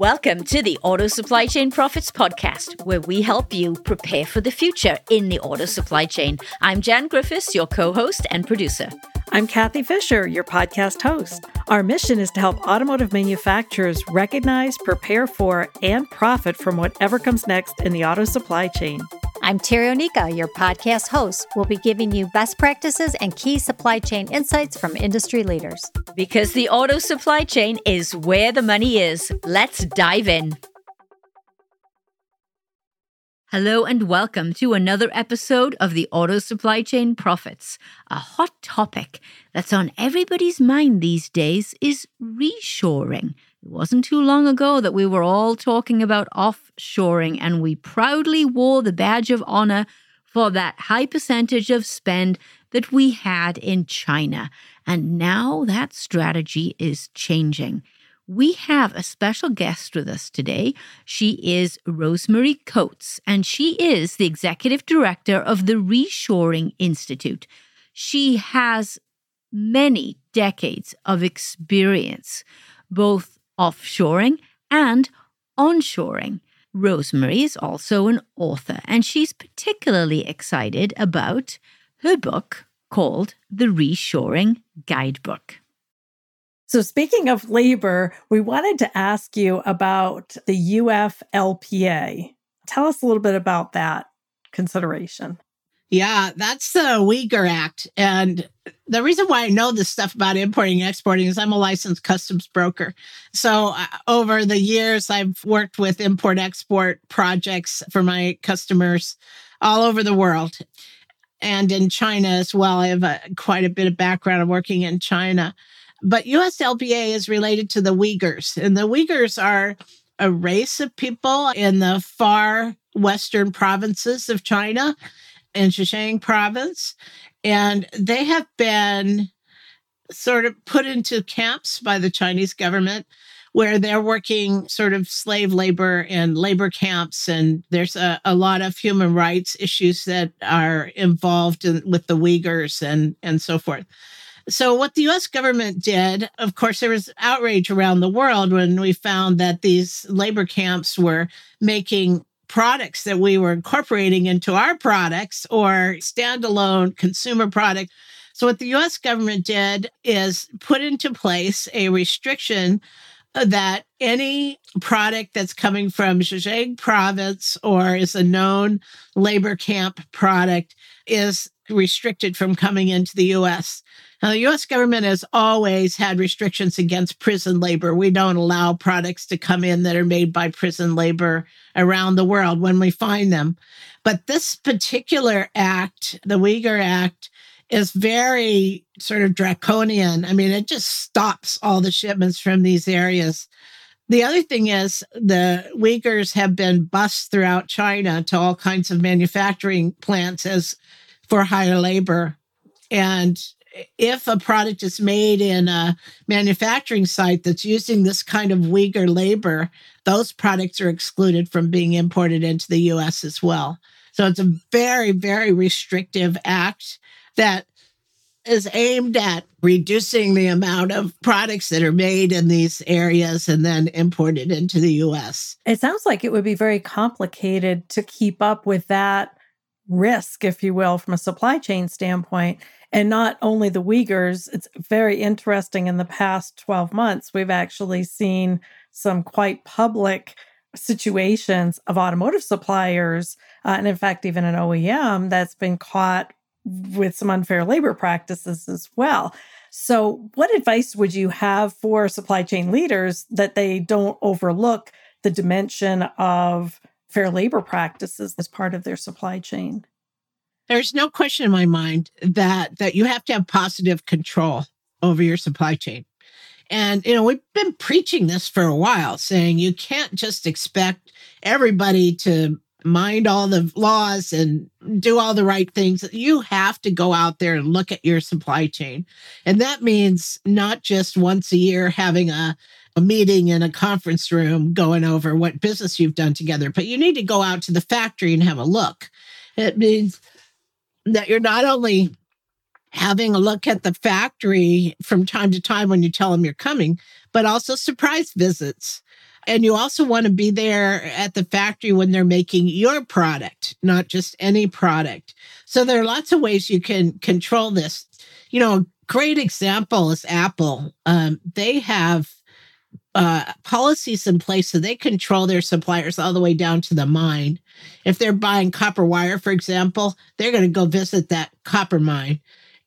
Welcome to the Auto Supply Chain Prophets Podcast, where we help you prepare for the future in the auto supply chain. I'm Jan Griffiths, your co host and producer. I'm Kathy Fisher, your podcast host. Our mission is to help automotive manufacturers recognize, prepare for, and profit from whatever comes next in the auto supply chain. I'm Terry Onica, your podcast host. We'll be giving you best practices and key supply chain insights from industry leaders. Because the auto supply chain is where the money is. Let's dive in. Hello and welcome to another episode of the Auto Supply Chain Prophets. A hot topic that's on everybody's mind these days is reshoring. It wasn't too long ago that we were all talking about offshoring, and we proudly wore the badge of honor for that high percentage of spend that we had in China. And now that strategy is changing. We have a special guest with us today. She is Rosemary Coates, and she is the executive director of the Reshoring Institute. She has many decades of experience, both offshoring and onshoring. Rosemary is also an author, and she's particularly excited about her book called The Reshoring Guidebook. So, speaking of labor, we wanted to ask you about the UFLPA. Tell us a little bit about that consideration. Yeah, that's the Uyghur Act. And the reason why I know this stuff about importing and exporting is I'm a licensed customs broker. So uh, over the years, I've worked with import export projects for my customers all over the world and in China as well. I have a, quite a bit of background working in China. But UFLPA is related to the Uyghurs, and the Uyghurs are a race of people in the far western provinces of China in Xinjiang province. And they have been sort of put into camps by the Chinese government where they're working sort of slave labor and labor camps. And there's a, a lot of human rights issues that are involved in, with the Uyghurs and, and so forth. So, what the US government did, of course, there was outrage around the world when we found that these labor camps were making products that we were incorporating into our products or standalone consumer product. So, what the US government did is put into place a restriction that any product that's coming from Xinjiang province or is a known labor camp product is restricted from coming into the US. Now, the US government has always had restrictions against prison labor. We don't allow products to come in that are made by prison labor around the world when we find them. But this particular act, the Uyghur Act, is very sort of draconian. I mean, it just stops all the shipments from these areas. The other thing is the Uyghurs have been bused throughout China to all kinds of manufacturing plants as for higher labor. And if a product is made in a manufacturing site that's using this kind of Uyghur labor, those products are excluded from being imported into the US as well. So it's a very, very restrictive act that is aimed at reducing the amount of products that are made in these areas and then imported into the US. It sounds like it would be very complicated to keep up with that risk, if you will, from a supply chain standpoint. And not only the Uyghurs, it's very interesting in the past 12 months, we've actually seen some quite public situations of automotive suppliers, uh, and in fact, even an OEM that's been caught with some unfair labor practices as well. So, what advice would you have for supply chain leaders that they don't overlook the dimension of fair labor practices as part of their supply chain? There's no question in my mind that that you have to have positive control over your supply chain. And you know, we've been preaching this for a while saying you can't just expect everybody to mind all the laws and do all the right things. You have to go out there and look at your supply chain. And that means not just once a year having a, a meeting in a conference room going over what business you've done together, but you need to go out to the factory and have a look. It means that you're not only having a look at the factory from time to time when you tell them you're coming, but also surprise visits And you also want to be there at the factory when they're making your product, not just any product. So there are lots of ways you can control this. You know, a great example is Apple. Um, they have uh, policies in place so they control their suppliers all the way down to the mine. If they're buying copper wire, for example, they're going to go visit that copper mine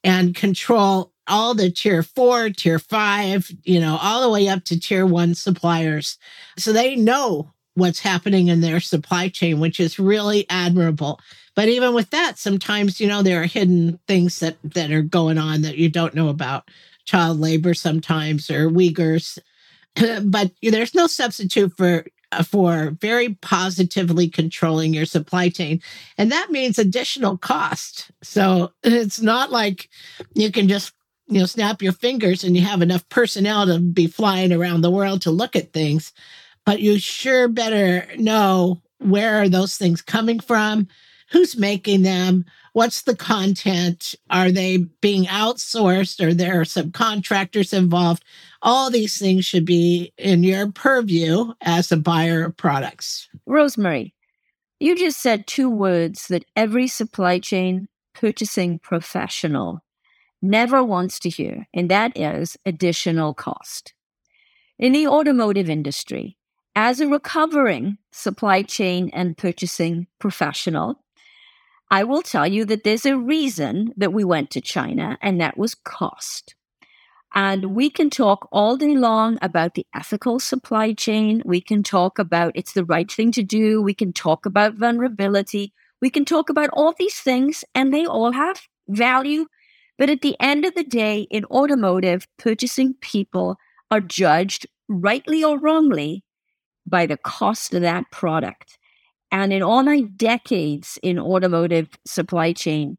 and control all the tier four, tier five, you know, all the way up to tier one suppliers. So they know what's happening in their supply chain, which is really admirable. But even with that, sometimes, you know, there are hidden things that, that are going on that you don't know about child labor sometimes or Uyghurs. but there's no substitute for uh, for very positively controlling your supply chain. And that means additional cost. So it's not like you can just you know snap your fingers and you have enough personnel to be flying around the world to look at things but you sure better know where are those things coming from who's making them what's the content are they being outsourced or there are subcontractors involved? All these things should be in your purview as a buyer of products. Rosemary you just said two words that every supply chain purchasing professional never wants to hear, and that is additional cost. In the automotive industry, as a recovering supply chain and purchasing professional, I will tell you that there's a reason that we went to China, and that was cost. And we can talk all day long about the ethical supply chain. We can talk about it's the right thing to do. We can talk about vulnerability. We can talk about all these things, and they all have value but at the end of the day, in automotive, purchasing people are judged rightly or wrongly by the cost of that product. And in all my decades in automotive supply chain,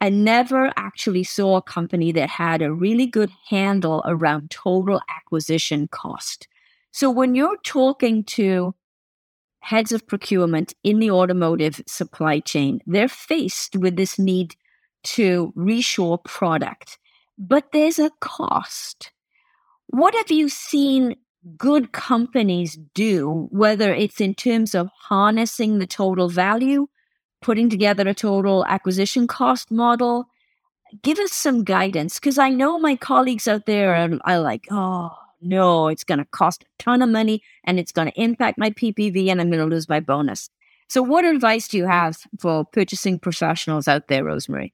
I never actually saw a company that had a really good handle around total acquisition cost. So when you're talking to heads of procurement in the automotive supply chain, they're faced with this need to reshore product, but there's a cost. What have you seen good companies do, whether it's in terms of harnessing the total value, putting together a total acquisition cost model? Give us some guidance because I know my colleagues out there are, are like, oh, no, it's going to cost a ton of money and it's going to impact my PPV and I'm going to lose my bonus. So, what advice do you have for purchasing professionals out there, Rosemary?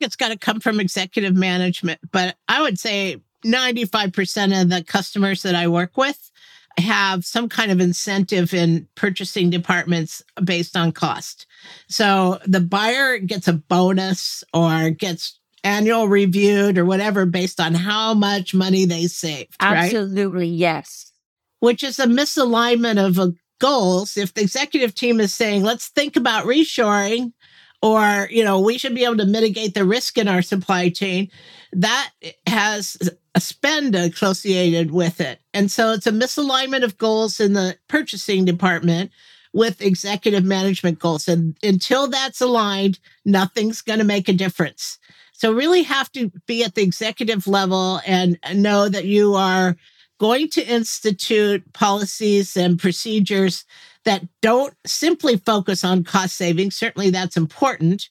It's got to come from executive management. But I would say 95% of the customers that I work with have some kind of incentive in purchasing departments based on cost. So the buyer gets a bonus or gets annual reviewed or whatever based on how much money they saved. Absolutely, right? yes. Which is a misalignment of uh, goals. If the executive team is saying, let's think about reshoring, or you know we should be able to mitigate the risk in our supply chain that has a spend associated with it. And so it's a misalignment of goals in the purchasing department with executive management goals. And until that's aligned nothing's going to make a difference. So really have to be at the executive level and know that you are going to institute policies and procedures that don't simply focus on cost savings. Certainly that's important,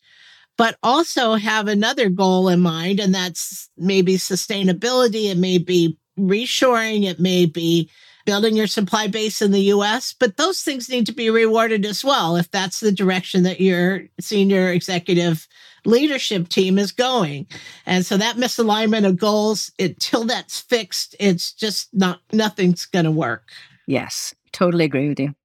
but also have another goal in mind, and that's maybe sustainability. It may be reshoring. It may be building your supply base in the US, but those things need to be rewarded as well if that's the direction that your senior executive leadership team is going. And so that misalignment of goals, until that's fixed, it's just not, nothing's going to work. Yes, totally agree with you.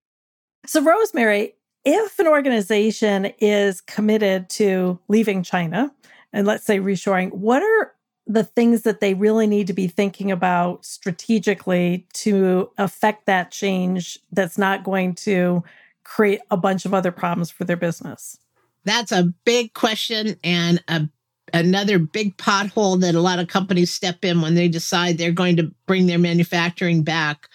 So, Rosemary, if an organization is committed to leaving China and let's say reshoring, what are the things that they really need to be thinking about strategically to affect that change that's not going to create a bunch of other problems for their business? That's a big question and a, another big pothole that a lot of companies step in when they decide they're going to bring their manufacturing back.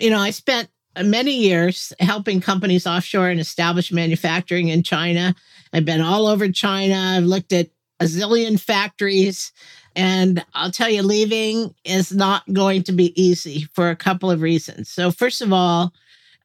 You know, I spent many years helping companies offshore and establish manufacturing in China. I've been all over China. I've looked at a zillion factories. And I'll tell you, leaving is not going to be easy for a couple of reasons. So, first of all,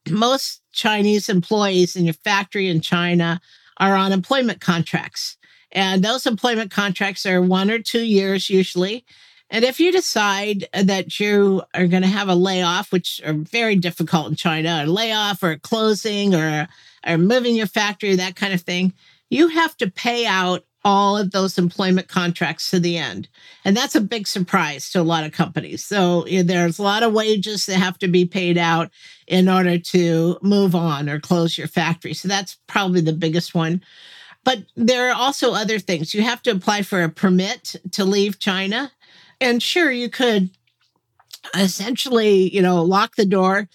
most Chinese employees in your factory in China are on employment contracts. And those employment contracts are one or two years usually. And if you decide that you are going to have a layoff, which are very difficult in China, a layoff or a closing or, or moving your factory, that kind of thing, you have to pay out all of those employment contracts to the end. And that's a big surprise to a lot of companies. So there's a lot of wages that have to be paid out in order to move on or close your factory. So that's probably the biggest one. But there are also other things. You have to apply for a permit to leave China. And sure, you could essentially, you know, lock the door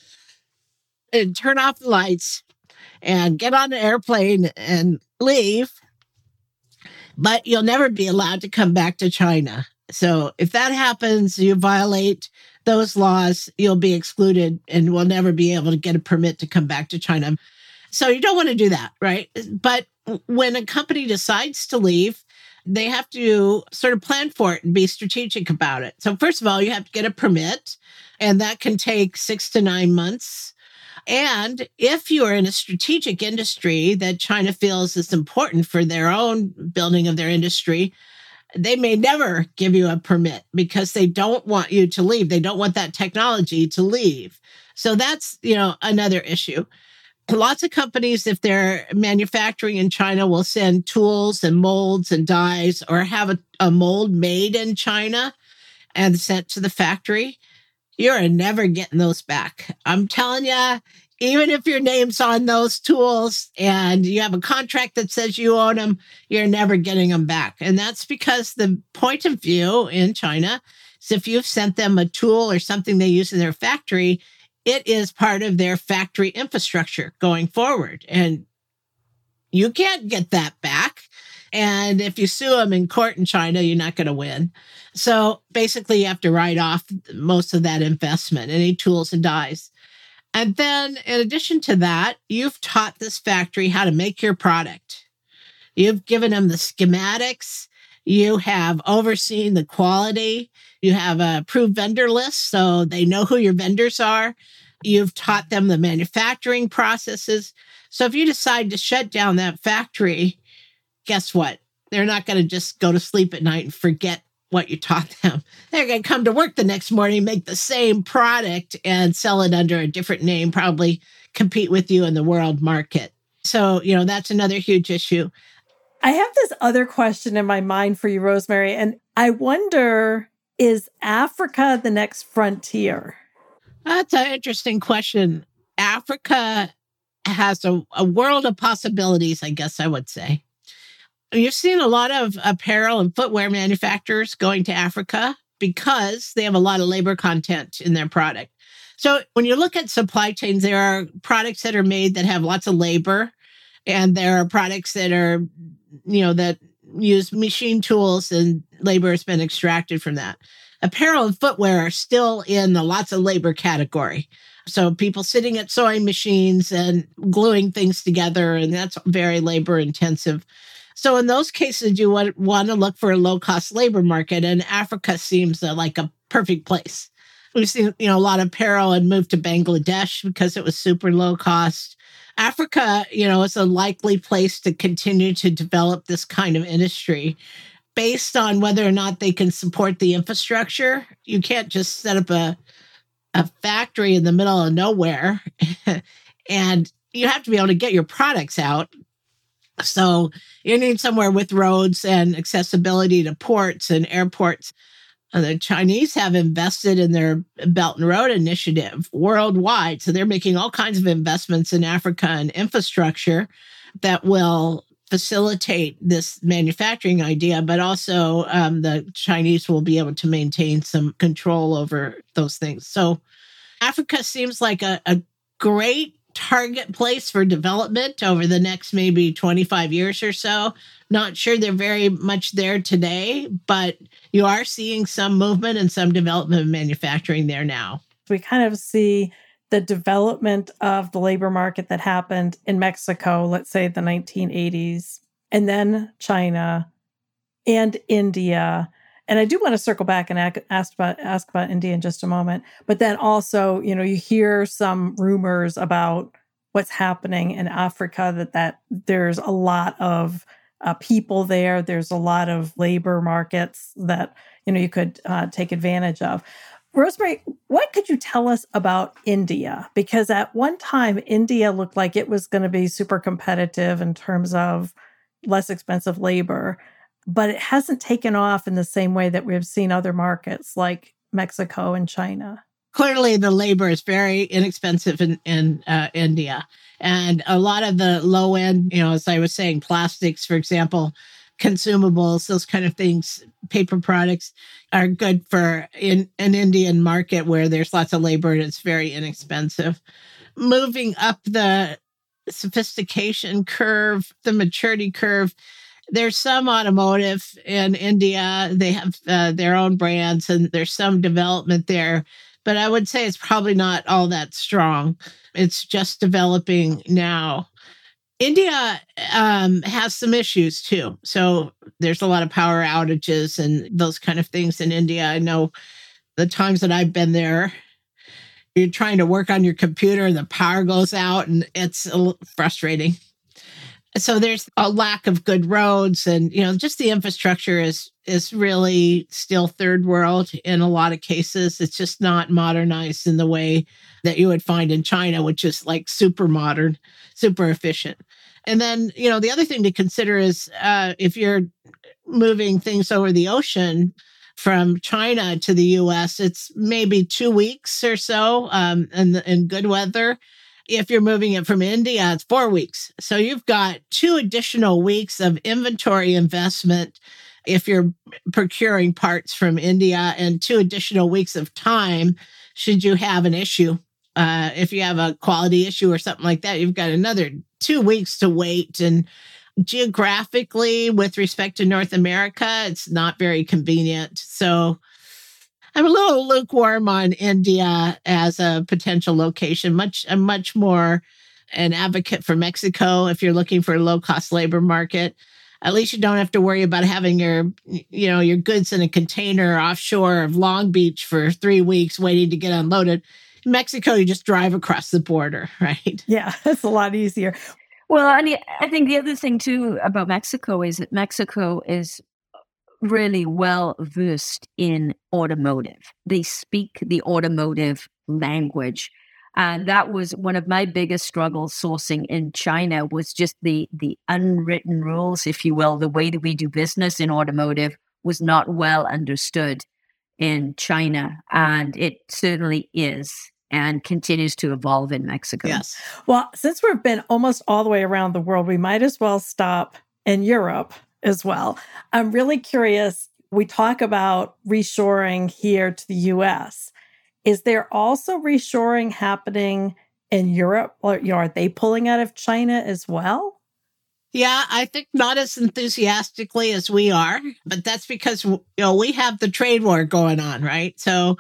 and turn off the lights and get on an airplane and leave but you'll never be allowed to come back to China. So if that happens, you violate those laws, you'll be excluded and will never be able to get a permit to come back to China. So you don't want to do that, right? But when a company decides to leave, they have to sort of plan for it and be strategic about it. So, first of all, you have to get a permit, and that can take six to nine months. And if you are in a strategic industry that China feels is important for their own building of their industry, they may never give you a permit because they don't want you to leave. They don't want that technology to leave. So that's, you know, another issue. Lots of companies, if they're manufacturing in China, will send tools and molds and dies or have a, a mold made in China and sent to the factory you're never getting those back. I'm telling you, even if your name's on those tools and you have a contract that says you own them, you're never getting them back. And that's because the point of view in China is if you've sent them a tool or something they use in their factory, it is part of their factory infrastructure going forward. And you can't get that back. And if you sue them in court in China, you're not going to win. So basically, you have to write off most of that investment, any tools and dies. And then, in addition to that, you've taught this factory how to make your product. You've given them the schematics. You have overseen the quality. You have a approved vendor list so they know who your vendors are. You've taught them the manufacturing processes. So if you decide to shut down that factory, guess what? They're not going to just go to sleep at night and forget what you taught them. They're going to come to work the next morning, make the same product and sell it under a different name, probably compete with you in the world market. So, you know, that's another huge issue. I have this other question in my mind for you, Rosemary, and I wonder is Africa the next frontier? That's an interesting question. Africa has a, a world of possibilities, I guess I would say. You've seen a lot of apparel and footwear manufacturers going to Africa because they have a lot of labor content in their product. So when you look at supply chains, there are products that are made that have lots of labor, and there are products that are, you know, that use machine tools and labor has been extracted from that. Apparel and footwear are still in the lots of labor category. So people sitting at sewing machines and gluing things together, and that's very labor intensive. So in those cases, you would want to look for a low cost labor market, and Africa seems like a perfect place. We've seen, you know, a lot of apparel and moved to Bangladesh because it was super low cost. Africa, you know, is a likely place to continue to develop this kind of industry based on whether or not they can support the infrastructure. You can't just set up a a factory in the middle of nowhere and you have to be able to get your products out so you need somewhere with roads and accessibility to ports and airports. And the Chinese have invested in their Belt and Road Initiative worldwide. So they're making all kinds of investments in Africa and infrastructure that will facilitate this manufacturing idea, but also um, the Chinese will be able to maintain some control over those things. So Africa seems like a, a great target place for development over the next maybe 25 years or so. Not sure they're very much there today, but you are seeing some movement and some development of manufacturing there now. We kind of see the development of the labor market that happened in Mexico, let's say the 1980s, and then China and India. And I do want to circle back and ask about ask about India in just a moment. But then also, you know, you hear some rumors about what's happening in Africa that that there's a lot of uh, people there. There's a lot of labor markets that you know you could uh, take advantage of. Rosemary, what could you tell us about India? Because at one time, India looked like it was going to be super competitive in terms of less expensive labor, but it hasn't taken off in the same way that we've seen other markets like Mexico and China. Clearly, the labor is very inexpensive in, in uh, India. And a lot of the low end, you know, as I was saying, plastics, for example, consumables, those kind of things, paper products are good for in an Indian market where there's lots of labor and it's very inexpensive. Moving up the sophistication curve, the maturity curve, there's some automotive in India. They have uh, their own brands and there's some development there. But I would say it's probably not all that strong. It's just developing now. India um, has some issues too. So there's a lot of power outages and those kind of things in India. I know the times that I've been there, you're trying to work on your computer, and the power goes out, and it's frustrating. So there's a lack of good roads, and you know, just the infrastructure is is really still third world in a lot of cases. It's just not modernized in the way that you would find in China, which is like super modern, super efficient. And then, you know, the other thing to consider is uh, if you're moving things over the ocean from China to the US, it's maybe two weeks or so um, in, in good weather. If you're moving it from India, it's four weeks. So you've got two additional weeks of inventory investment if you're procuring parts from India and two additional weeks of time should you have an issue. Uh, if you have a quality issue or something like that, you've got another two weeks to wait. And geographically, with respect to North America, it's not very convenient. So I'm a little lukewarm on India as a potential location. Much, I'm much more an advocate for Mexico if you're looking for a low cost labor market. At least you don't have to worry about having your you know your goods in a container offshore of long beach for three weeks waiting to get unloaded. In mexico you just drive across the border right? Yeah it's a lot easier. Well I, mean, i think the other thing too about mexico is that mexico is really well versed in automotive they speak the automotive language and that was one of my biggest struggles sourcing in China was just the the unwritten rules, if you will, the way that we do business in automotive was not well understood in China. And it certainly is and continues to evolve in Mexico. Yes. Well, since we've been almost all the way around the world, we might as well stop in Europe as well. I'm really curious. We talk about reshoring here to the US. Is there also reshoring happening in Europe? Or you know, are they pulling out of China as well? Yeah, I think not as enthusiastically as we are, but that's because you know we have the trade war going on, right? So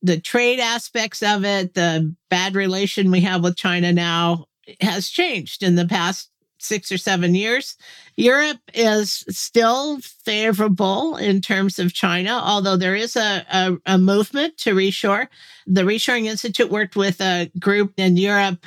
the trade aspects of it, the bad relation we have with China now has changed in the past six or seven years. Europe is still favorable in terms of China, although there is a, a, a, movement to reshore. The Reshoring Institute worked with a group in Europe.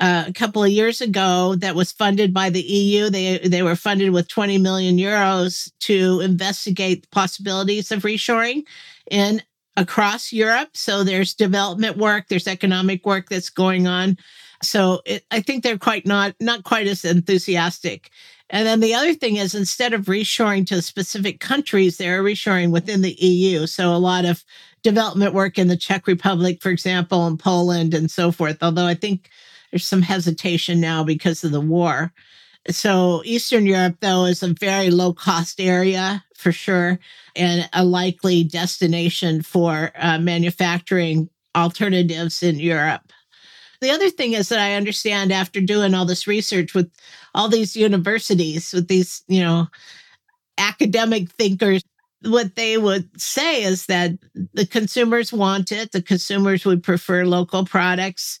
Uh, a couple of years ago, that was funded by the EU. They they were funded with 20 million euros to investigate the possibilities of reshoring in across Europe. So there's development work, there's economic work that's going on so it, I think they're quite not not quite as enthusiastic. And then the other thing is instead of reshoring to specific countries, they're reshoring within the EU. So a lot of development work in the Czech Republic, for example, and Poland and so forth. Although I think there's some hesitation now because of the war. So Eastern Europe, though, is a very low cost area for sure, and a likely destination for uh, manufacturing alternatives in Europe. The other thing is that I understand after doing all this research with all these universities, with these, you know, academic thinkers, what they would say is that the consumers want it, the consumers would prefer local products.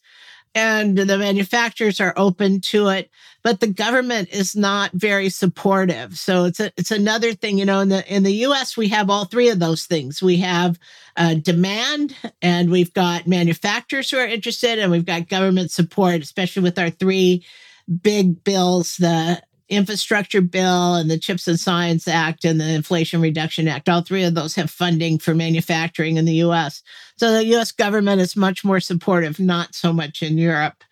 And the manufacturers are open to it but the government is not very supportive. So it's a, it's another thing you know in the in the US we have all three of those things. We have uh, demand and we've got manufacturers who are interested and we've got government support especially with our three big bills the infrastructure bill and the chips and science act and the inflation reduction act. All three of those have funding for manufacturing in the us so the us government is much more supportive not so much in europe.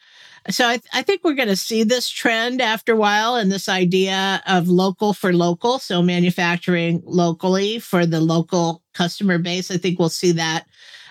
So I, th- I think we're going to see this trend after a while and this idea of local for local so manufacturing locally for the local customer base. I think we'll see that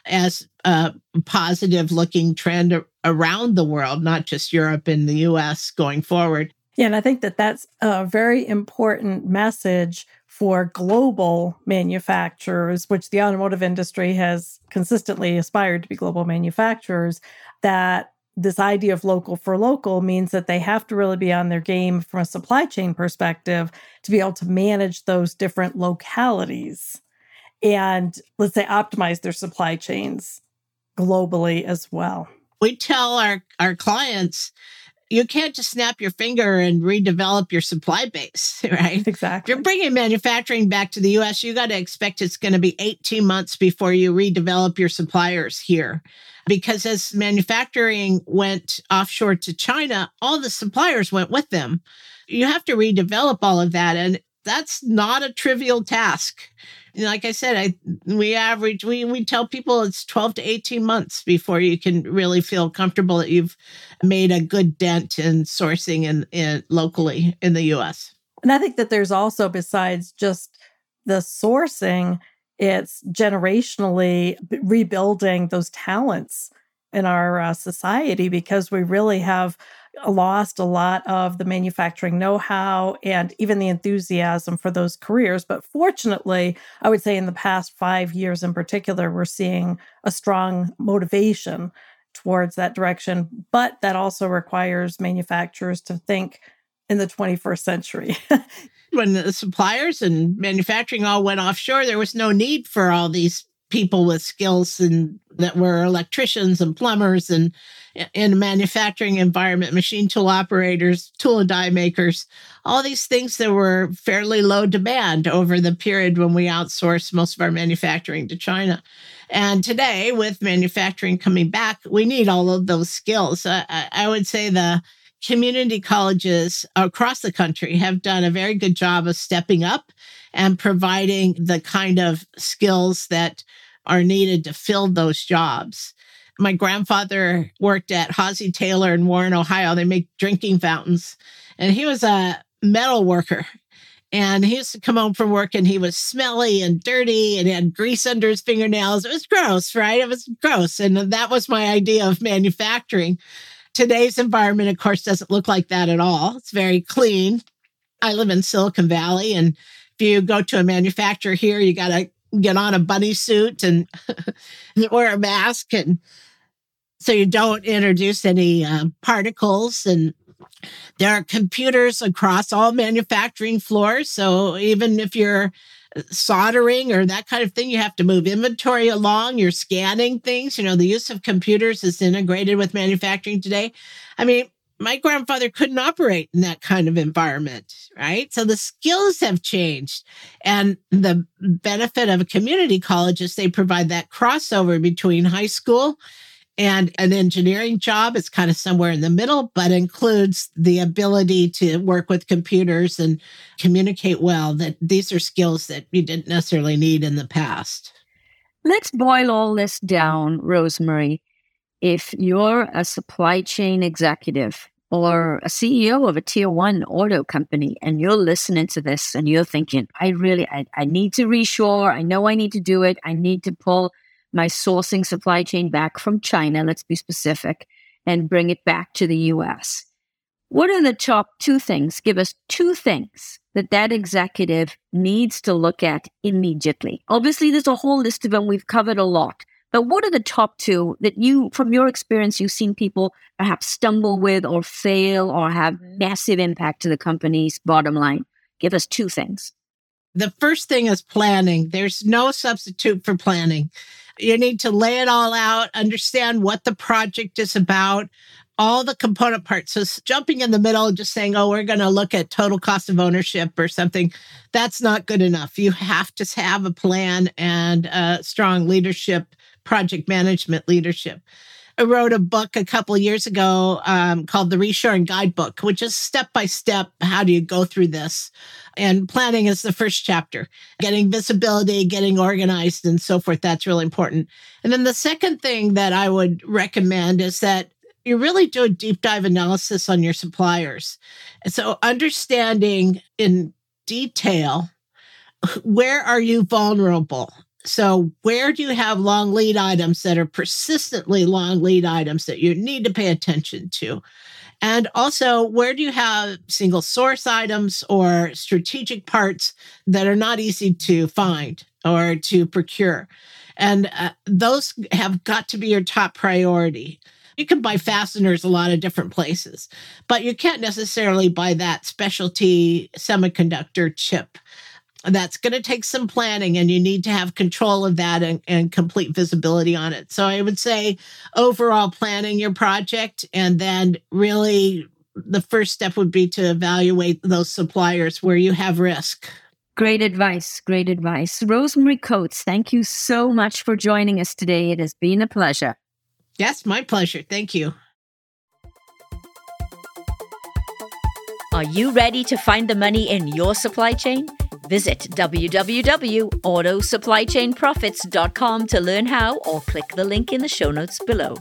as a positive looking trend around the world not just europe and the us going forward yeah, and I think that that's a very important message for global manufacturers, which the automotive industry has consistently aspired to be global manufacturers, that this idea of local for local means that they have to really be on their game from a supply chain perspective to be able to manage those different localities and let's say optimize their supply chains globally as well. We tell our, our clients you can't just snap your finger and redevelop your supply base, right? Exactly. If you're bringing manufacturing back to the US, you got to expect it's going to be 18 months before you redevelop your suppliers here. Because as manufacturing went offshore to China, all the suppliers went with them. You have to redevelop all of that. And that's not a trivial task like I said, I we average we we tell people it's 12 to 18 months before you can really feel comfortable that you've made a good dent in sourcing in, in locally in the US. And I think that there's also besides just the sourcing, it's generationally rebuilding those talents in our uh, society because we really have lost a lot of the manufacturing know how and even the enthusiasm for those careers. But fortunately, I would say in the past five years in particular, we're seeing a strong motivation towards that direction. But that also requires manufacturers to think in the 21st century. when the suppliers and manufacturing all went offshore, there was no need for all these people with skills and that were electricians and plumbers and in a manufacturing environment, machine tool operators, tool and die makers, all these things that were fairly low demand over the period when we outsourced most of our manufacturing to China. And today, with manufacturing coming back, we need all of those skills. I, I would say the community colleges across the country have done a very good job of stepping up and providing the kind of skills that are needed to fill those jobs. My grandfather worked at Halsey Taylor in Warren, Ohio. They make drinking fountains. And he was a metal worker. And he used to come home from work and he was smelly and dirty and had grease under his fingernails. It was gross, right? It was gross. And that was my idea of manufacturing. Today's environment, of course, doesn't look like that at all. It's very clean. I live in Silicon Valley. And if you go to a manufacturer here, you got to get on a bunny suit and wear a mask and so you don't introduce any uh, particles and there are computers across all manufacturing floors so even if you're soldering or that kind of thing you have to move inventory along you're scanning things you know the use of computers is integrated with manufacturing today i mean my grandfather couldn't operate in that kind of environment, right? So the skills have changed. And the benefit of a community college is they provide that crossover between high school and an engineering job. is kind of somewhere in the middle, but includes the ability to work with computers and communicate well. That these are skills that you didn't necessarily need in the past. Let's boil all this down, Rosemary if you're a supply chain executive or a CEO of a tier one auto company and you're listening to this and you're thinking, I really, I, I need to reshore. I know I need to do it. I need to pull my sourcing supply chain back from China, let's be specific, and bring it back to the US. What are the top two things? Give us two things that that executive needs to look at immediately. Obviously, there's a whole list of them. We've covered a lot. But what are the top two that you, from your experience, you've seen people perhaps stumble with or fail or have mm-hmm. massive impact to the company's bottom line? Give us two things. The first thing is planning. There's no substitute for planning. You need to lay it all out, understand what the project is about, all the component parts. So jumping in the middle, and just saying, oh, we're going to look at total cost of ownership or something, that's not good enough. You have to have a plan and a strong leadership, project management leadership. I wrote a book a couple years ago um, called the Reshoring Guidebook, which is step by step. How do you go through this? And planning is the first chapter. Getting visibility, getting organized, and so forth. That's really important. And then the second thing that I would recommend is that you really do a deep dive analysis on your suppliers. And so understanding in detail where are you vulnerable? So, where do you have long lead items that are persistently long lead items that you need to pay attention to? And also, where do you have single source items or strategic parts that are not easy to find or to procure? And uh, those have got to be your top priority. You can buy fasteners a lot of different places, but you can't necessarily buy that specialty semiconductor chip. That's going to take some planning, and you need to have control of that and, and complete visibility on it. So, I would say overall planning your project, and then really the first step would be to evaluate those suppliers where you have risk. Great advice. Great advice. Rosemary Coates, thank you so much for joining us today. It has been a pleasure. Yes, my pleasure. Thank you. Are you ready to find the money in your supply chain? Visit www.autosupplychainprophets.com to learn how or click the link in the show notes below.